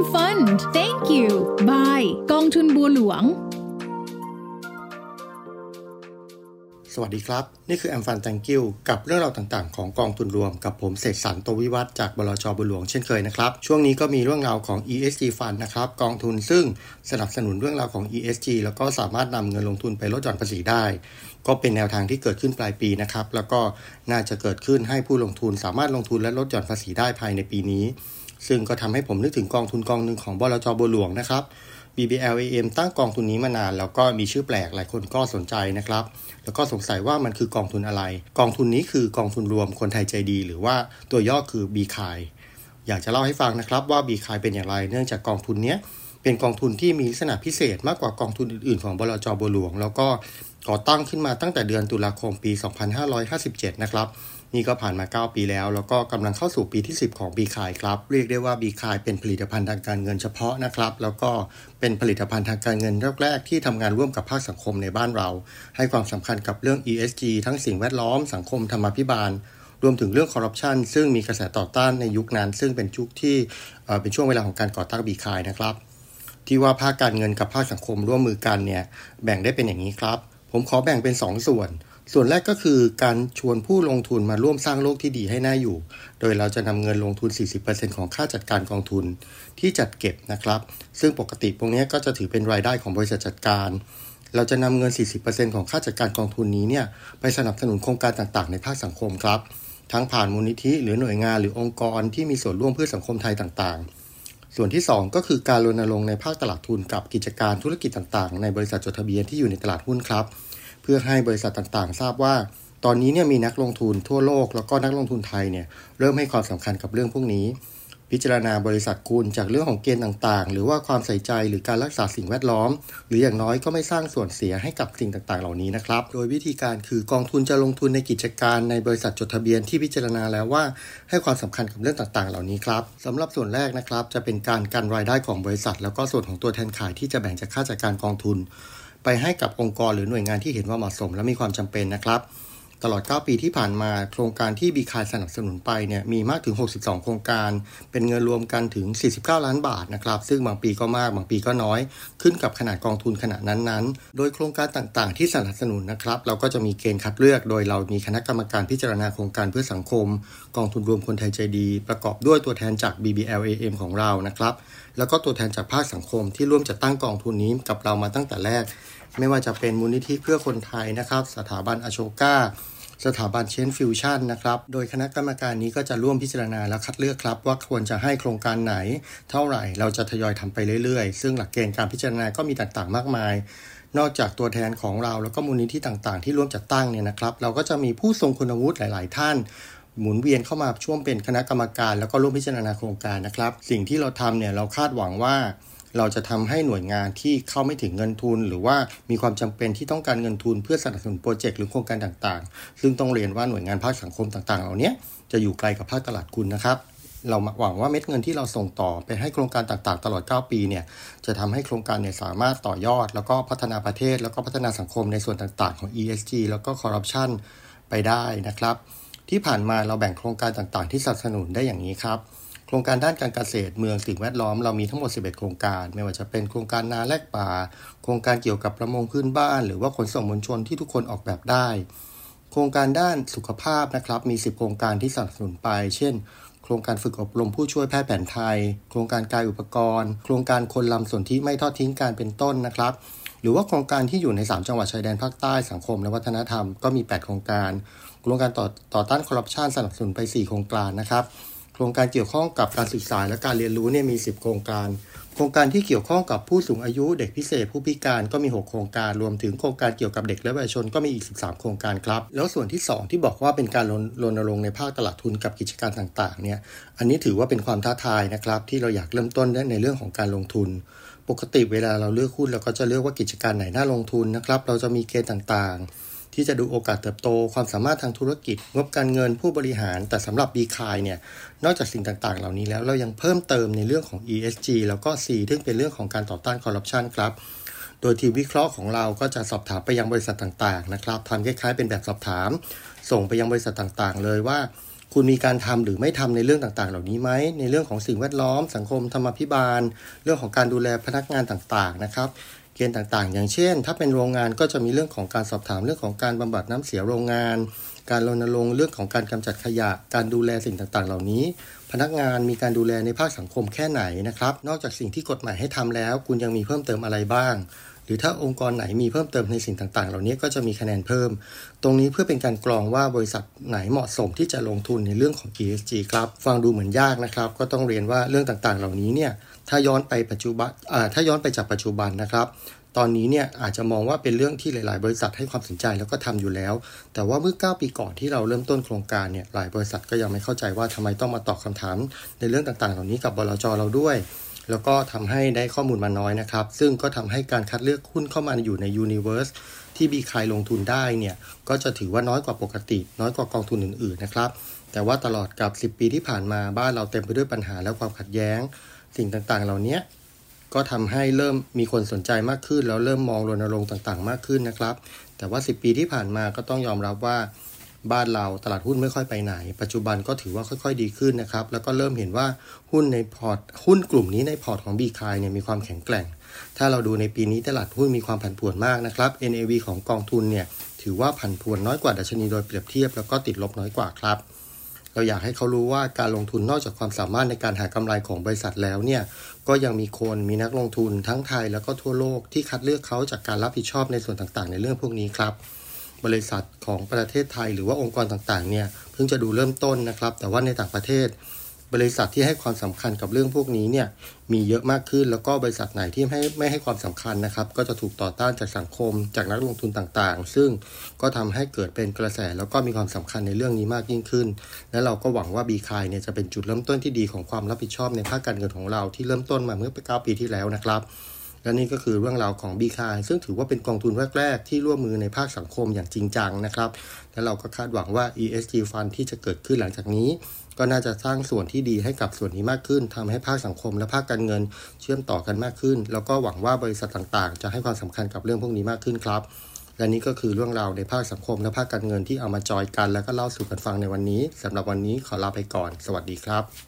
M Fund Thank you Bye กองทุนบัวหลวง สวัสดีครับ นี่คือแอมฟันแตงกิวกับเรื่องราวต่างๆ ของกองทุนรวมกับผมเสกสรรโตวิวัฒจากบลจบุหลวงเช่นเคยนะครับ ช่วงนี้ก็มีเรื่องราวของ ESG Fund นะครับกองทุนซึ่งสนับสนุนเรื่องราวของ ESG แล้วก็สามารถนำเงินลงทุนไปลดหย่อนภาษีได้ ก็เป็นแนวทางที่เกิดขึ้นปลายปีนะครับแล้วก็น่าจะเกิดขึ้นให้ผู้ลงทุนสามารถลงทุนและลดหย่อนภาษีได้ภายในปีนี้ ซึ่งก็ทำให้ผมนึกถึงกองทุนกองหนึ่งของบลจบุหลวงนะครับ BBLAM ตั้งกองทุนนี้มานาน แล้วก็มีชื่อแปลกหลายคนก็สนใจนะครับ แล้วก็สงสัยว่ามันคือกองทุนอะไร กองทุนนี้คือกองทุนรวมคนไทยใจดี หรือว่าตัวย่อคือ b คายอยากจะเล่าให้ฟังนะครับว่า b คายเป็นอย่างไร เนื่องจากกองทุนนี้ เป็นกองทุนที่มีลักษณะพิเศษมากกว่ากองทุนอื่นๆของบลจบัวหลวง แล้วก็ก่อตั้งขึ้นมาตั้งแต่เดือนตุลาคมปี 2557 นะครับ นี่ก็ผ่านมา 9 ปีแล้ว แล้วก็กำลังเข้าสู่ปีที่ 10 ของบีคายครับ เรียกได้ว่าบีคายเป็นผลิตภัณฑ์ทางการเงินเฉพาะนะครับ แล้วก็เป็นผลิตภัณฑ์ทางการเงินแรกๆที่ทำงานร่วมกับภาคสังคมในบ้านเรา ให้ความสำคัญกับเรื่อง ESG ทั้งสิ่งแวดล้อมสังคมธรรมาภิบาลรวมถึงเรื่องคอร์รัปชันซึ่งมีกระแสต่อต้านในยุคนั้น ซึ่งเป็นยุคที่เป็นช่วงเวลาของการก่อตั้งบีคายนะครับ ที่ว่าภาคการเงินกับภาคสังคมร่วมมือกันเนี่ยแบ่งได้เป็นอย่างนี้ครับ ผมขอแบ่งเป็น 2ส่วน ส่วนแรกก็คือการชวนผู้ลงทุนมาร่วมสร้างโลกที่ดีให้น่าอยู่ โดยเราจะนำเงินลงทุน 40%ของค่าจัดการกองทุนที่จัดเก็บนะครับ ซึ่งปกติพวกนี้ก็จะถือเป็นรายได้ของบริษัทจัดการเราจะนำเงิน 40%ของค่าจัดการกองทุนนี้เนี่ยไปสนับสนุนโครงการต่างๆ ในภาคสังคมครับ ทั้งผ่านมูลนิธิหรือหน่วยงานหรือองค์กรที่มีส่วนร่วมเพื่อสังคมไทยต่างๆ ส่วนที่ 2 ก็คือการรณรงค์ในภาคตลาดทุนกับกิจการธุรกิจต่างๆ ในบริษัทจดทะเบียนที่อยู่ในตลาดหุ้นครับ เพื่อให้บริษัทต่างๆ ทราบว่า ตอนนี้เนี่ยมีนักลงทุนทั่วโลก แล้วก็นักลงทุนไทยเนี่ยเริ่มให้ความสำคัญกับเรื่องพวกนี้ พิจารณาบริษัทคุณจากเรื่องของเกณฑ์ต่างๆ หรือว่าความใส่ใจหรือการรักษาสิ่งแวดล้อม หรืออย่างน้อยก็ไม่สร้างส่วนเสียให้กับสิ่งต่างๆ เหล่านี้นะครับ โดยวิธีการคือกองทุนจะลงทุนในกิจการในบริษัทจดทะเบียนที่พิจารณาแล้วว่าให้ความสำคัญกับเรื่องต่างๆ เหล่านี้ครับสำหรับส่วนแรกนะครับจะเป็นการกันรายได้ของบริษัท แล้วก็ส่วนของตัวแทนขายที่จะแบ่งจากค่าจัดการกองทุน ไปให้กับองค์กรหรือหน่วยงานที่เห็นว่าเหมาะสม และมีความจำเป็นนะครับ ตลอด 9 ปีที่ผ่านมาโครงการที่บีคายสนับสนุนไปเนี่ยมีมากถึง 62 โครงการ เป็นเงินรวมกันถึง 49 ล้านบาทนะครับ ซึ่งบางปีก็มากบางปีก็น้อย ขึ้นกับขนาดกองทุนขนาดนั้นๆ โดยโครงการต่างๆ ที่สนับสนุนนะครับ เราก็จะมีเกณฑ์คัดเลือก โดยเรามีคณะกรรมการพิจารณาโครงการเพื่อสังคม กองทุนรวมคนไทยใจดี ประกอบด้วยตัวแทนจาก BBLAM ของเรานะครับแล้วก็ตัวแทนจากภาคสังคมที่ร่วมจัดตั้งกองทุนนี้กับเรามาตั้งแต่แรก ไม่ว่าจะเป็นมูลนิธิเพื่อคนไทยนะครับ สถาบันอโชก้า สถาบันเชนฟิวชั่นนะครับ โดยคณะกรรมการนี้ก็จะร่วมพิจารณาและคัดเลือกครับ ว่าควรจะให้โครงการไหน เท่าไหร่เราจะทยอยทำไปเรื่อยๆ ซึ่งหลักเกณฑ์การพิจารณาก็มีต่างๆ มากมาย นอกจากตัวแทนของเราแล้วก็มูลนิธิต่างๆ ที่ร่วมจัดตั้งเนี่ยนะครับ เราก็จะมีผู้ทรงคุณวุฒิหลาย ๆ ท่านหมุนเวียนเข้ามาช่วงเป็นคณะกรรมการ แล้วก็ร่วมพิจารณาโครงการนะครับ สิ่งที่เราทำเนี่ยเราคาดหวังว่า เราจะทำให้หน่วยงานที่เข้าไม่ถึงเงินทุน หรือว่ามีความจำเป็นที่ต้องการเงินทุนเพื่อสนับสนุนโปรเจกต์หรือโครงการต่างๆ ซึ่งต้องเรียนว่าหน่วยงานภาคสังคมต่างๆ เหล่านี้จะอยู่ไกลกับภาคตลาดคุณนะครับเราหวังว่าเม็ดเงินที่เราส่งต่อไปให้โครงการต่างๆ ตลอด 9 ปีเนี่ยจะทำให้โครงการเนี่ยสามารถต่อยอด แล้วก็พัฒนาประเทศ แล้วก็พัฒนาสังคมในส่วนต่างๆ ของ ESG แล้วก็คอร์รัปชันไปได้นะครับ ที่ผ่านมาเราแบ่งโครงการต่างๆ ที่สนับสนุนได้อย่างนี้ครับ ครงการด้านการเกษตรเมืองสิ่งแวดล้อมเรามีทั้งหมด 11 โครงการ ไม่ว่าจะเป็นโครงการนาแลกป่า โครงการเกี่ยวกับประมงพื้นบ้าน หรือว่าขนส่งมวลชนที่ทุกคนออกแบบได้ โครงการด้านสุขภาพนะครับมี 10 โครงการที่สนับสนุนไป เช่น โครงการฝึกอบรมผู้ช่วยแพทย์แผนไทย โครงการกายอุปกรณ์ โครงการคนลำสนที่ไม่ทอดทิ้งการเป็นต้นนะครับหรือว่าโครงการที่อยู่ใน 3 จังหวัดชายแดนภาคใต้สังคมและวัฒนธรรมก็มี 8 โครงการ โครงการต่อต่อต้านคอร์รัปชันสนับสนุนไป 4 โครงการนะครับ รงการเกี่ยวข้องกับการศึกษาและการเรียนรู้เนี่ยมี 10 โครงการ โครงการที่เกี่ยวข้องกับผู้สูงอายุเด็กพิเศษ ผู้พิการก็มี 6 โครงการ รวมถึงโครงการเกี่ยวกับเด็กและเยาวชนก็มีอีก 13 โครงการครับ แล้วส่วนที่ 2 ที่บอกว่าเป็นการรณรงค์ในภาคตลาดทุนกับกิจการต่างๆเนี่ยอันนี้ถือว่าเป็นความท้าทายนะครับที่เราอยากเริ่มต้นในเรื่องของการลงทุนปกติเวลาเราเลือกหุ้นเราก็จะเลือกว่ากิจการไหนน่าลงทุนนะครับ เราจะมีเกณฑ์ต่างๆ ที่จะดูโอกาสเติบโตความสามารถทางธุรกิจ งบการเงินผู้บริหาร แต่สำหรับ b คายเนี่ยนอกจากสิ่งต่างๆ เหล่านี้แล้วเรายังเพิ่มเติมในเรื่องของ ESG แล้วก็ C ซึ่งเป็นเรื่องของการต่อต้านคอร์รัปชันครับโดยทีมวิเคราะห์ของเราก็จะสอบถามไปยังบริษัทต่างๆนะครับทำคล้ายๆ เป็นแบบสอบถาม ส่งไปยังบริษัทต่างๆ เลยว่า คุณมีการทำหรือไม่ทำในเรื่องต่างๆ เหล่านี้ไหมในเรื่องของสิ่งแวดล้อม สังคมธรรมพิบาล เรื่องของการดูแลพนักงานต่างๆนะครับ ณฑ์ต่างๆ อย่างเช่น ถ้าเป็นโรงงานก็จะมีเรื่องของการสอบถามเรื่องของการบำบัดน้ำเสียโรงงาน การรณรงค์เรื่องของการกำจัดขยะ การดูแลสิ่งต่างๆ เหล่านี้ พนักงานมีการดูแลในภาคสังคมแค่ไหนนะครับ นอกจากสิ่งที่กฎหมายให้ทำแล้ว คุณยังมีเพิ่มเติมอะไรบ้าง รือถ้าองค์กรไหนมีเพิ่มเติมในสิ่งต่างๆ เหล่านี้ก็จะมีคะแนนเพิ่ม ตรงนี้เพื่อเป็นการกรองว่าบริษัทไหนเหมาะสมที่จะลงทุนในเรื่องของ ESG ครับ ฟังดูเหมือนยากนะครับ ก็ต้องเรียนว่าเรื่องต่างๆ เหล่านี้เนี่ยถ้าย้อนไปปัจจุบันถ้าย้อนไปจากปัจจุบันนะครับตอนนี้เนี่ยอาจจะมองว่าเป็นเรื่องที่หลาย ๆ บริษัทให้ความสนใจแล้วก็ทำอยู่แล้ว แต่ว่าเมื่อ 9 ปีก่อนที่เราเริ่มต้นโครงการเนี่ยหลายบริษัทก็ยังไม่เข้าใจว่าทำไมต้องมาตอบคำถามในเรื่องต่าง ๆ เหล่านี้กับบลจเราด้วย แล้วก็ทำให้ได้ข้อมูลมาน้อยนะครับ ซึ่งก็ทำให้การคัดเลือกหุ้นเข้ามาอยู่ใน Universe ที่ BKIND ลงทุนได้เนี่ยก็จะถือว่าน้อยกว่าปกติ น้อยกว่ากองทุนอื่นๆนะครับ แต่ว่าตลอดเกือบ 10 ปีที่ผ่านมาบ้านเราเต็มไปด้วยปัญหาและความขัดแย้ง สิ่งต่างๆ เหล่านี้ก็ทำให้เริ่มมีคนสนใจมากขึ้น แล้วเริ่มมองรณรงค์ต่างๆ มากขึ้นนะครับ แต่ว่า 10 ปีที่ผ่านมาก็ต้องยอมรับว่า บ้านเราตลาดหุ้นไม่ค่อยไปไหน ปัจจุบันก็ถือว่าค่อย ๆ ดีขึ้นนะครับ แล้วก็เริ่มเห็นว่าหุ้นในพอร์ตหุ้นกลุ่มนี้ในพอร์ตของ BKIND เนี่ยมีความแข็งแกร่ง ถ้าเราดูในปีนี้ตลาดหุ้นมีความผันผวนมากนะครับ NAV ของกองทุนเนี่ยถือว่าผันผวนน้อยกว่าดัชนีโดยเปรียบเทียบแล้วก็ติดลบน้อยกว่าครับ เราอยากให้เขารู้ว่าการลงทุนนอกจากความสามารถในการหากำไรของบริษัทแล้วเนี่ยก็ยังมีคนมีนักลงทุนทั้งไทยแล้วก็ทั่วโลกที่คัดเลือกเขาจากการรับผิดชอบในส่วนต่างๆ ในเรื่องพวกนี้ครับ บริษัทของประเทศไทย หรือว่าองค์กรต่างๆเนี่ยเพิ่งจะดูเริ่มต้นนะครับ แต่ว่าในต่างประเทศ บริษัทที่ให้ความสำคัญกับเรื่องพวกนี้เนี่ยมีเยอะมากขึ้น แล้วก็บริษัทไหนที่ไม่ไม่ให้ความสำคัญนะครับ ก็จะถูกต่อต้านจากสังคม จากนักลงทุนต่างๆ ซึ่งก็ทำให้เกิดเป็นกระแส แล้วก็มีความสำคัญในเรื่องนี้มากยิ่งขึ้น และเราก็หวังว่าบีคายเนี่ยจะเป็นจุดเริ่มต้นที่ดีของความรับผิดชอบในภาคการเงินของเราที่เริ่มต้นมาเมื่อ9ปีที่แล้วนะครับ และนี่ก็คือเรื่องราวของ b ีคายซึ่งถือว่าเป็นกองทุนแรก ๆ ที่ร่วมมือในภาคสังคมอย่างจริงจังนะครับ และเราก็คาดหวังว่า ESG Fund ที่จะเกิดขึ้นหลังจากนี้ ก็น่าจะสร้างส่วนที่ดีให้กับส่วนนี้มากขึ้นทำให้ภาคสังคมและภาคการเงินเชื่อมต่อกันมากขึ้น แล้วก็หวังว่าบริษัทต่างๆ จะให้ความสำคัญกับเรื่องพวกนี้มากขึ้นครับ และนี่ก็คือเรื่องราวในภาคสังคมและภาคการเงินที่เอามาจอยกัน แล้วก็เล่าสู่กันฟังในวันนี้สำหรับวันนี้ขอลาไปก่อน สวัสดีครับ